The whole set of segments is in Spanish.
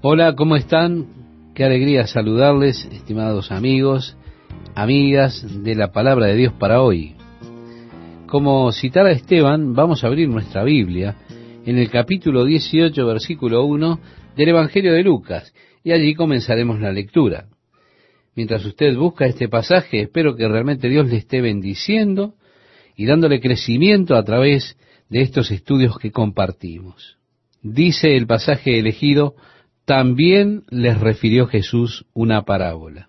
Hola, ¿cómo están? Qué alegría saludarles, estimados amigos, amigas de la palabra de Dios para hoy. Como citara Esteban, vamos a abrir nuestra Biblia en el capítulo 18, versículo 1 del Evangelio de Lucas, y allí comenzaremos la lectura. Mientras usted busca este pasaje, espero que realmente Dios le esté bendiciendo y dándole crecimiento a través de estos estudios que compartimos. Dice el pasaje elegido, también les refirió Jesús una parábola.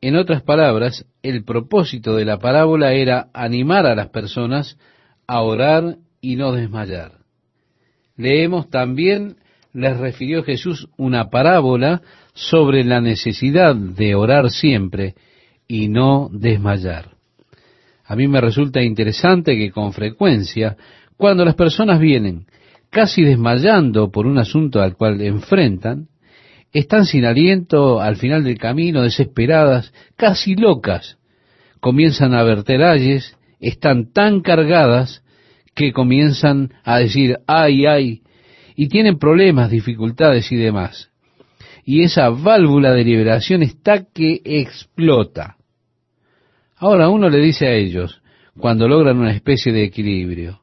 En otras palabras, el propósito de la parábola era animar a las personas a orar y no desmayar. Leemos también, les refirió Jesús una parábola sobre la necesidad de orar siempre y no desmayar. A mí me resulta interesante que con frecuencia, cuando las personas vienen casi desmayando por un asunto al cual enfrentan, están sin aliento al final del camino, desesperadas, casi locas. Comienzan a verter ayes, están tan cargadas que comienzan a decir ay, ay, y tienen problemas, dificultades y demás. Y esa válvula de liberación está que explota. Ahora uno le dice a ellos, cuando logran una especie de equilibrio,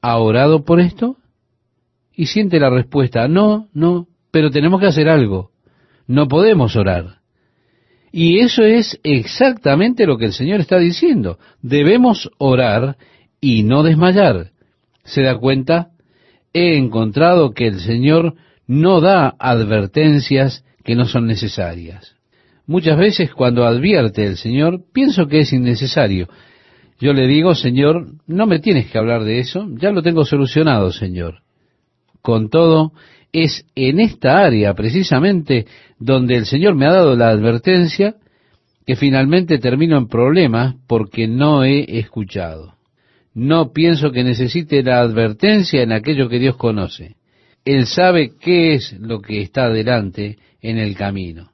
¿ha orado por esto? Y siente la respuesta, no, no, pero tenemos que hacer algo, no podemos orar. Y eso es exactamente lo que el Señor está diciendo, debemos orar y no desmayar. ¿Se da cuenta? He encontrado que el Señor no da advertencias que no son necesarias. Muchas veces cuando advierte el Señor, pienso que es innecesario. Yo le digo, Señor, no me tienes que hablar de eso, ya lo tengo solucionado, Señor. Con todo, es en esta área precisamente donde el Señor me ha dado la advertencia que finalmente termino en problemas porque no he escuchado. No pienso que necesite la advertencia en aquello que Dios conoce. Él sabe qué es lo que está delante en el camino.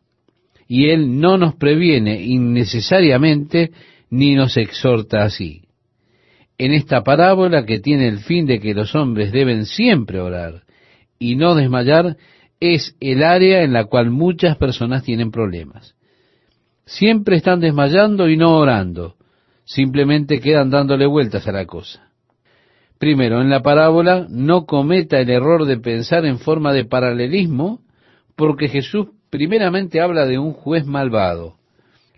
Y Él no nos previene innecesariamente ni nos exhorta así en esta parábola que tiene el fin de que los hombres deben siempre orar y no desmayar, es el área en la cual muchas personas tienen problemas. Siempre están desmayando y no orando, simplemente quedan dándole vueltas a la cosa. Primero, en la parábola no cometa el error de pensar en forma de paralelismo, porque Jesús primeramente habla de un juez malvado.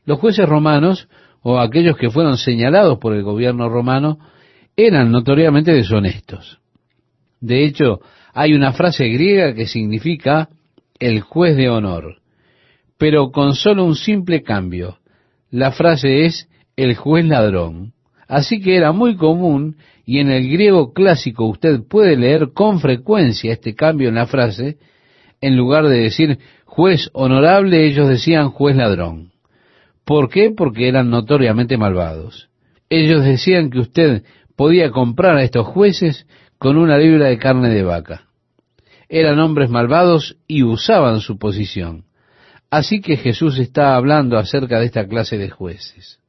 Los jueces romanos, o aquellos que fueron señalados por el gobierno romano, eran notoriamente deshonestos. De hecho, hay una frase griega que significa el juez de honor, pero con solo un simple cambio. La frase es el juez ladrón. Así que era muy común y en el griego clásico usted puede leer con frecuencia este cambio en la frase. En lugar de decir juez honorable, ellos decían juez ladrón. ¿Por qué? Porque eran notoriamente malvados. Ellos decían que usted podía comprar a estos jueces con una libra de carne de vaca. Eran hombres malvados y usaban su posición. Así que Jesús está hablando acerca de esta clase de jueces.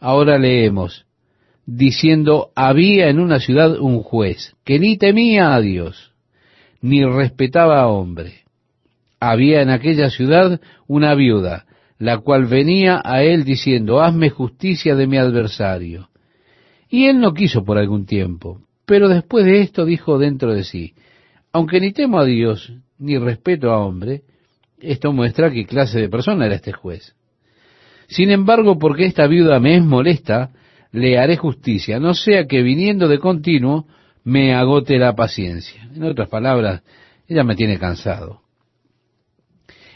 Ahora leemos, diciendo, había en una ciudad un juez que ni temía a Dios, ni respetaba a hombre. Había en aquella ciudad una viuda, la cual venía a él diciendo, hazme justicia de mi adversario. Y él no quiso por algún tiempo, pero después de esto dijo dentro de sí, aunque ni temo a Dios, ni respeto a hombre, esto muestra qué clase de persona era este juez. Sin embargo, porque esta viuda me es molesta, le haré justicia, no sea que viniendo de continuo me agote la paciencia. En otras palabras, ella me tiene cansado.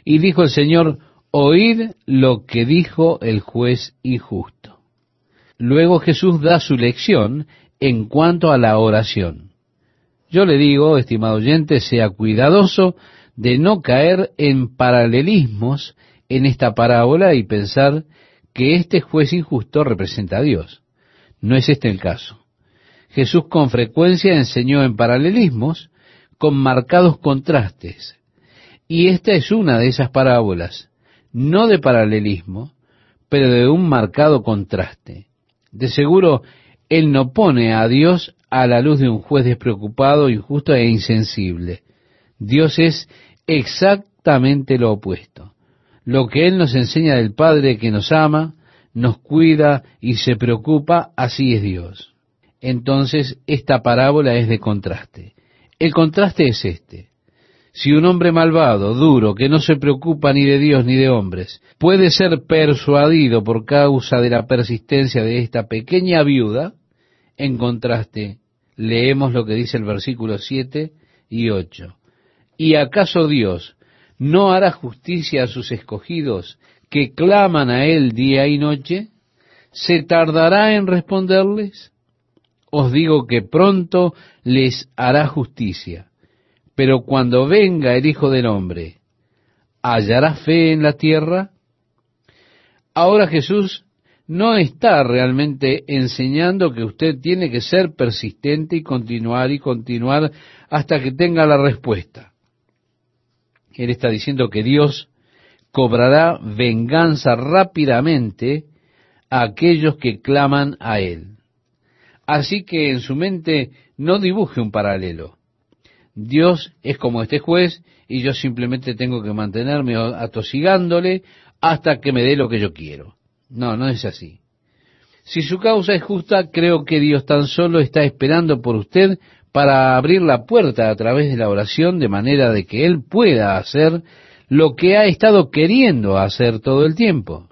Y dijo el Señor, oíd lo que dijo el juez injusto. Luego Jesús da su lección en cuanto a la oración. Yo le digo, estimado oyente, sea cuidadoso de no caer en paralelismos en esta parábola y pensar que este juez injusto representa a Dios. No es este el caso. Jesús con frecuencia enseñó en paralelismos con marcados contrastes. Y esta es una de esas parábolas, no de paralelismo, pero de un marcado contraste. De seguro, Él no pone a Dios a la luz de un juez despreocupado, injusto e insensible. Dios es exactamente lo opuesto. Lo que Él nos enseña del Padre que nos ama, nos cuida y se preocupa, así es Dios. Entonces, esta parábola es de contraste. El contraste es este. Si un hombre malvado, duro, que no se preocupa ni de Dios ni de hombres, puede ser persuadido por causa de la persistencia de esta pequeña viuda, en contraste, leemos lo que dice el versículo 7 y 8. ¿Y acaso Dios no hará justicia a sus escogidos que claman a Él día y noche? ¿Se tardará en responderles? Os digo que pronto les hará justicia. Pero cuando venga el Hijo del Hombre, ¿hallará fe en la tierra? Ahora Jesús no está realmente enseñando que usted tiene que ser persistente y continuar y continuar hasta que tenga la respuesta. Él está diciendo que Dios cobrará venganza rápidamente a aquellos que claman a Él. Así que en su mente no dibuje un paralelo. Dios es como este juez y yo simplemente tengo que mantenerme atosigándole hasta que me dé lo que yo quiero. No, no es así. Si su causa es justa, creo que Dios tan solo está esperando por usted para abrir la puerta a través de la oración de manera de que Él pueda hacer lo que ha estado queriendo hacer todo el tiempo.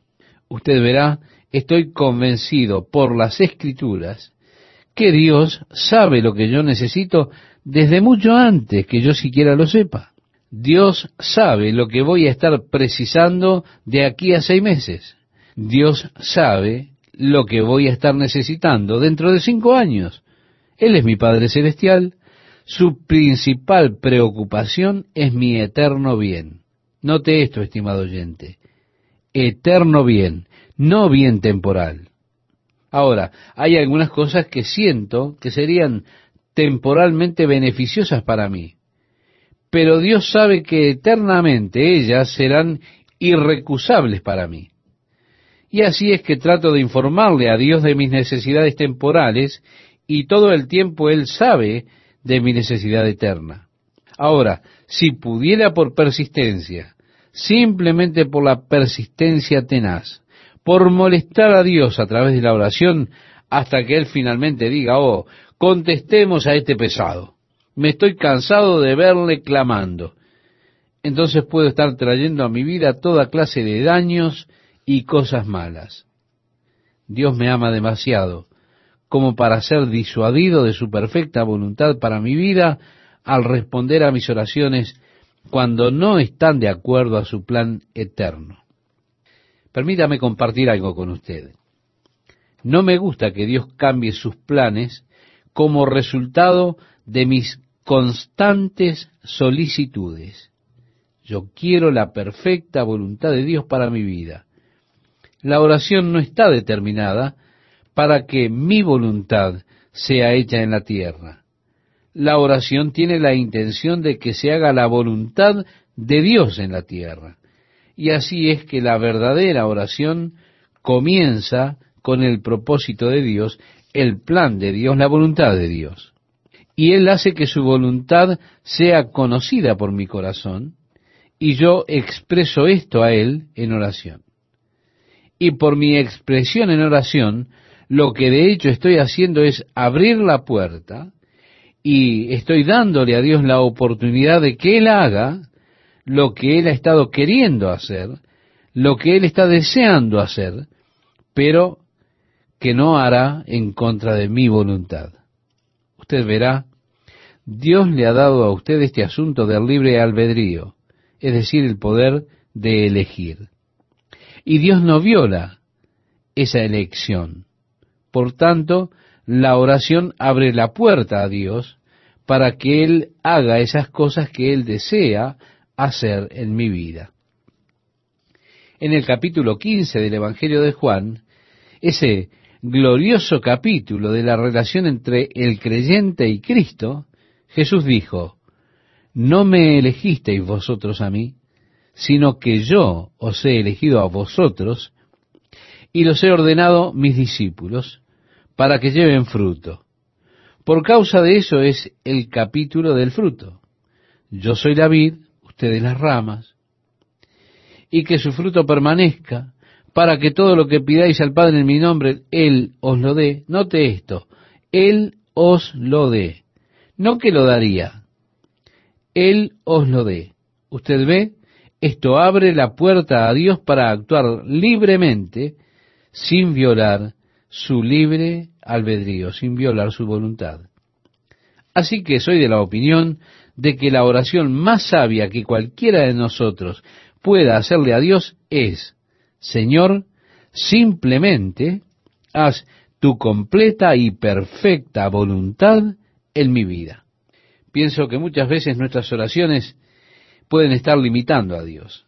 Usted verá, estoy convencido por las escrituras que Dios sabe lo que yo necesito desde mucho antes que yo siquiera lo sepa. Dios sabe lo que voy a estar precisando de aquí a seis meses. Dios sabe lo que voy a estar necesitando dentro de cinco años. Él es mi Padre Celestial. Su principal preocupación es mi eterno bien. Note esto, estimado oyente. Eterno bien, no bien temporal. Ahora, hay algunas cosas que siento que serían temporalmente beneficiosas para mí, pero Dios sabe que eternamente ellas serán irrecusables para mí. Y así es que trato de informarle a Dios de mis necesidades temporales y todo el tiempo Él sabe de mi necesidad eterna. Ahora, si pudiera por persistencia, simplemente por la persistencia tenaz, por molestar a Dios a través de la oración, hasta que Él finalmente diga, oh, contestemos a este pesado. Me estoy cansado de verle clamando. Entonces puedo estar trayendo a mi vida toda clase de daños y cosas malas. Dios me ama demasiado como para ser disuadido de su perfecta voluntad para mi vida al responder a mis oraciones cuando no están de acuerdo a su plan eterno. Permítame compartir algo con usted. No me gusta que Dios cambie sus planes como resultado de mis constantes solicitudes. Yo quiero la perfecta voluntad de Dios para mi vida. La oración no está determinada para que mi voluntad sea hecha en la tierra. La oración tiene la intención de que se haga la voluntad de Dios en la tierra. Y así es que la verdadera oración comienza con el propósito de Dios, el plan de Dios, la voluntad de Dios. Y Él hace que su voluntad sea conocida por mi corazón, y yo expreso esto a Él en oración. Y por mi expresión en oración, lo que de hecho estoy haciendo es abrir la puerta y estoy dándole a Dios la oportunidad de que Él haga lo que Él ha estado queriendo hacer, lo que Él está deseando hacer, pero que no hará en contra de mi voluntad. Usted verá, Dios le ha dado a usted este asunto del libre albedrío, es decir, el poder de elegir. Y Dios no viola esa elección. Por tanto, la oración abre la puerta a Dios para que Él haga esas cosas que Él desea hacer en mi vida. En el capítulo 15 del Evangelio de Juan, ese glorioso capítulo de la relación entre el creyente y Cristo, Jesús dijo, no me elegisteis vosotros a mí, sino que yo os he elegido a vosotros y los he ordenado mis discípulos para que lleven fruto. Por causa de eso es el capítulo del fruto. Yo soy la vid, ustedes las ramas, y que su fruto permanezca, para que todo lo que pidáis al Padre en mi nombre, Él os lo dé. Note esto, Él os lo dé. No que lo daría, Él os lo dé. Usted ve, esto abre la puerta a Dios para actuar libremente, sin violar su libre albedrío, sin violar su voluntad. Así que soy de la opinión de que la oración más sabia que cualquiera de nosotros pueda hacerle a Dios es, Señor, simplemente haz tu completa y perfecta voluntad en mi vida. Pienso que muchas veces nuestras oraciones pueden estar limitando a Dios.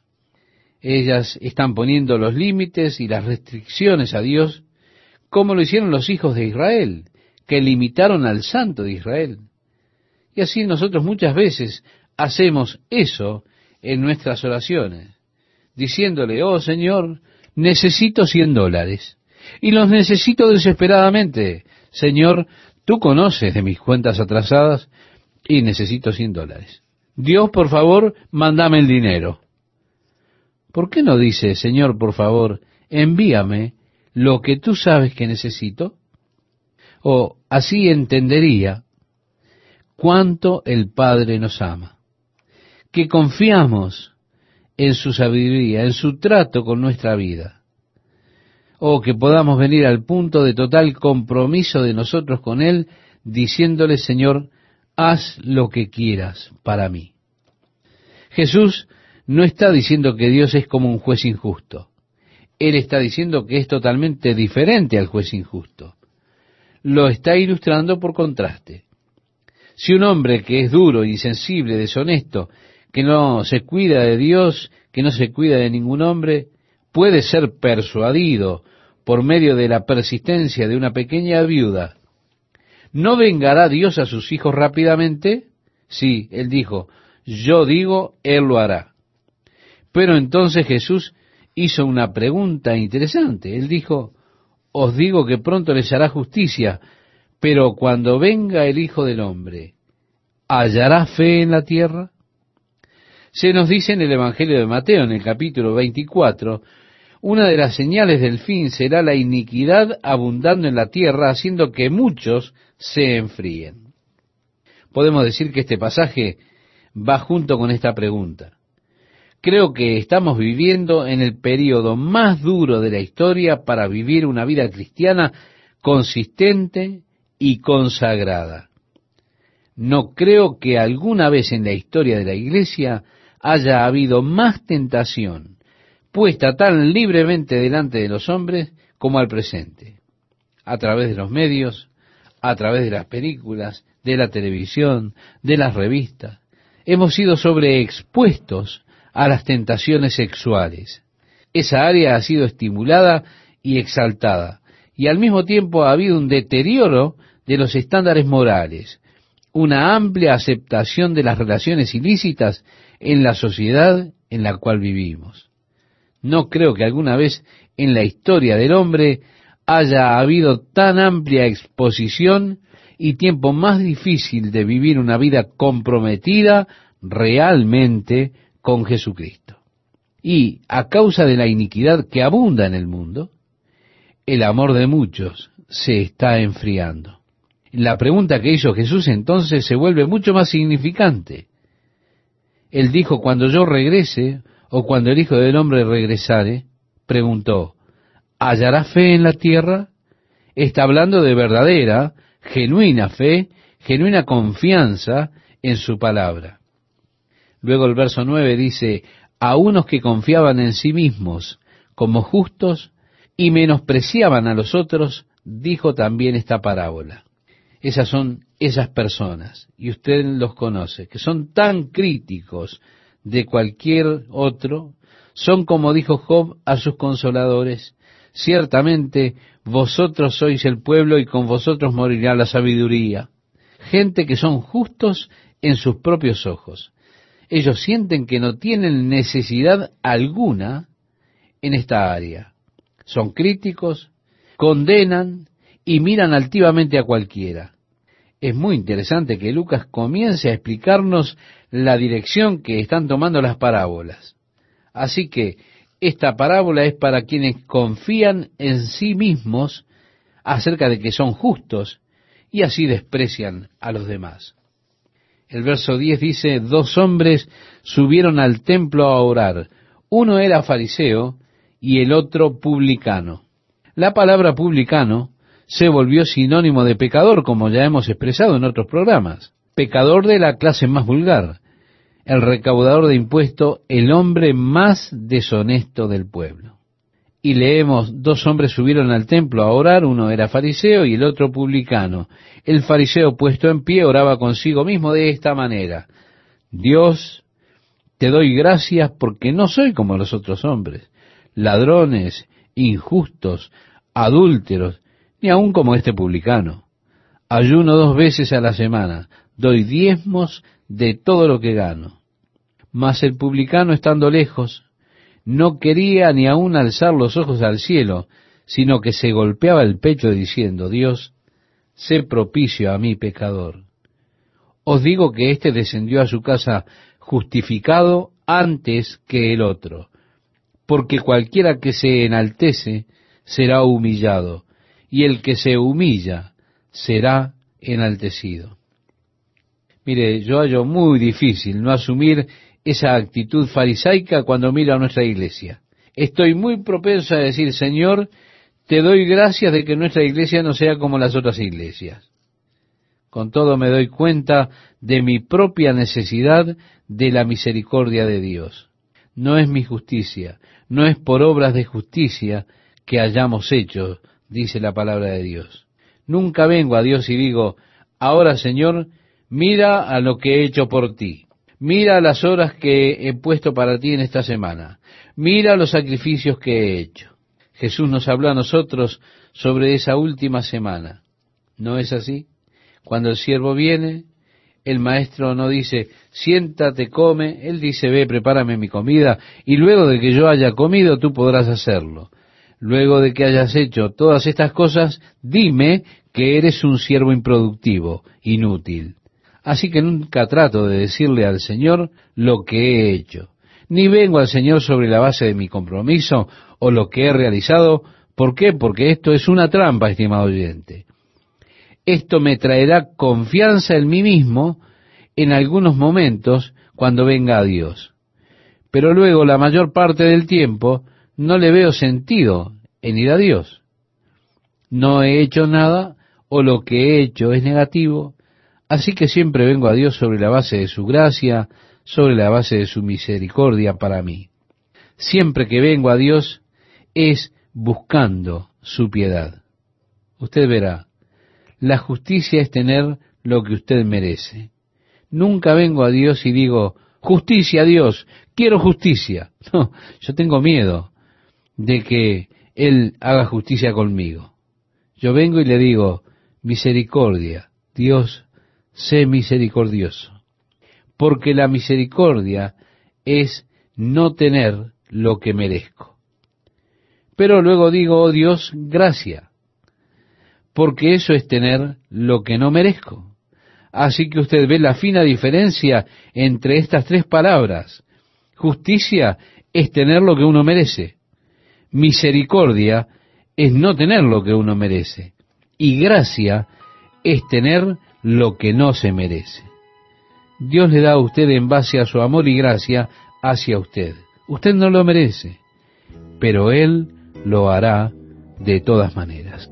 Ellas están poniendo los límites y las restricciones a Dios, como lo hicieron los hijos de Israel, que limitaron al santo de Israel. Y así nosotros muchas veces hacemos eso en nuestras oraciones, diciéndole, oh Señor, necesito cien dólares, y los necesito desesperadamente. Señor, tú conoces de mis cuentas atrasadas y necesito cien dólares. Dios, por favor, mándame el dinero. ¿Por qué no dice, Señor, por favor, envíame lo que tú sabes que necesito? O así entendería cuánto el Padre nos ama, que confiamos en su sabiduría, en su trato con nuestra vida, o que podamos venir al punto de total compromiso de nosotros con Él, diciéndole, Señor, haz lo que quieras para mí. Jesús no está diciendo que Dios es como un juez injusto. Él está diciendo que es totalmente diferente al juez injusto. Lo está ilustrando por contraste. Si un hombre que es duro, insensible, deshonesto, que no se cuida de Dios, que no se cuida de ningún hombre, puede ser persuadido por medio de la persistencia de una pequeña viuda, ¿no vengará Dios a sus hijos rápidamente? Sí, él dijo, yo digo, él lo hará. Pero entonces Jesús hizo una pregunta interesante. Él dijo, os digo que pronto les hará justicia, pero cuando venga el Hijo del Hombre, ¿hallará fe en la tierra? Se nos dice en el Evangelio de Mateo, en el capítulo 24, una de las señales del fin será la iniquidad abundando en la tierra, haciendo que muchos se enfríen. Podemos decir que este pasaje va junto con esta pregunta. Creo que estamos viviendo en el periodo más duro de la historia para vivir una vida cristiana consistente y consagrada. No creo que alguna vez en la historia de la Iglesia haya habido más tentación puesta tan libremente delante de los hombres como al presente, a través de los medios, a través de las películas, de la televisión, de las revistas. Hemos sido sobreexpuestos a las tentaciones sexuales. Esa área ha sido estimulada y exaltada, y al mismo tiempo ha habido un deterioro de los estándares morales, una amplia aceptación de las relaciones ilícitas en la sociedad en la cual vivimos. No creo que alguna vez en la historia del hombre haya habido tan amplia exposición y tiempo más difícil de vivir una vida comprometida realmente con Jesucristo. Y a causa de la iniquidad que abunda en el mundo, el amor de muchos se está enfriando. La pregunta que hizo Jesús entonces se vuelve mucho más significante. Él dijo, cuando yo regrese, o cuando el Hijo del Hombre regresare, preguntó, ¿hallará fe en la tierra? Está hablando de verdadera, genuina fe, genuina confianza en su palabra. Luego el verso 9 dice, a unos que confiaban en sí mismos como justos y menospreciaban a los otros, dijo también esta parábola. Esas son esas personas, y usted los conoce, que son tan críticos de cualquier otro, son como dijo Job a sus consoladores, ciertamente vosotros sois el pueblo y con vosotros morirá la sabiduría. Gente que son justos en sus propios ojos. Ellos sienten que no tienen necesidad alguna en esta área. Son críticos, condenan y miran altivamente a cualquiera. Es muy interesante que Lucas comience a explicarnos la dirección que están tomando las parábolas. Así que esta parábola es para quienes confían en sí mismos acerca de que son justos y así desprecian a los demás. El verso 10 dice, dos hombres subieron al templo a orar. Uno era fariseo y el otro publicano. La palabra publicano se volvió sinónimo de pecador, como ya hemos expresado en otros programas. Pecador de la clase más vulgar. El recaudador de impuestos, el hombre más deshonesto del pueblo. Y leemos, dos hombres subieron al templo a orar, uno era fariseo y el otro publicano. El fariseo puesto en pie oraba consigo mismo de esta manera. Dios, te doy gracias porque no soy como los otros hombres, ladrones, injustos, adúlteros, ni aun como este publicano. Ayuno dos veces a la semana, doy diezmos de todo lo que gano. Mas el publicano estando lejos, no quería ni aun alzar los ojos al cielo, sino que se golpeaba el pecho diciendo, Dios, sé propicio a mi pecador. Os digo que éste descendió a su casa justificado antes que el otro, porque cualquiera que se enaltece será humillado, y el que se humilla será enaltecido. Mire, yo hallo muy difícil no asumir esa actitud farisaica cuando miro a nuestra iglesia. Estoy muy propenso a decir, Señor, te doy gracias de que nuestra iglesia no sea como las otras iglesias. Con todo me doy cuenta de mi propia necesidad de la misericordia de Dios. No es mi justicia, no es por obras de justicia que hayamos hecho, dice la palabra de Dios. Nunca vengo a Dios y digo, ahora Señor, mira a lo que he hecho por ti. Mira las horas que he puesto para ti en esta semana. Mira los sacrificios que he hecho. Jesús nos habló a nosotros sobre esa última semana. ¿No es así? Cuando el siervo viene, el maestro no dice, siéntate, come, él dice, ve, prepárame mi comida, y luego de que yo haya comido, tú podrás hacerlo. Luego de que hayas hecho todas estas cosas, dime que eres un siervo improductivo, inútil. Así que nunca trato de decirle al Señor lo que he hecho. Ni vengo al Señor sobre la base de mi compromiso o lo que he realizado. ¿Por qué? Porque esto es una trampa, estimado oyente. Esto me traerá confianza en mí mismo en algunos momentos cuando venga a Dios. Pero luego la mayor parte del tiempo no le veo sentido en ir a Dios. No he hecho nada o lo que he hecho es negativo Así que siempre vengo a Dios sobre la base de su gracia, sobre la base de su misericordia para mí. Siempre que vengo a Dios es buscando su piedad. Usted verá, la justicia es tener lo que usted merece. Nunca vengo a Dios y digo, justicia Dios, quiero justicia. No, yo tengo miedo de que Él haga justicia conmigo. Yo vengo y le digo, misericordia, Dios, sé misericordioso, porque la misericordia es no tener lo que merezco. Pero luego digo, oh Dios, gracia, porque eso es tener lo que no merezco. Así que usted ve la fina diferencia entre estas tres palabras. Justicia es tener lo que uno merece. Misericordia es no tener lo que uno merece. Y gracia es tener lo que no se merece. Dios le da a usted en base a su amor y gracia hacia usted. Usted no lo merece, pero Él lo hará de todas maneras.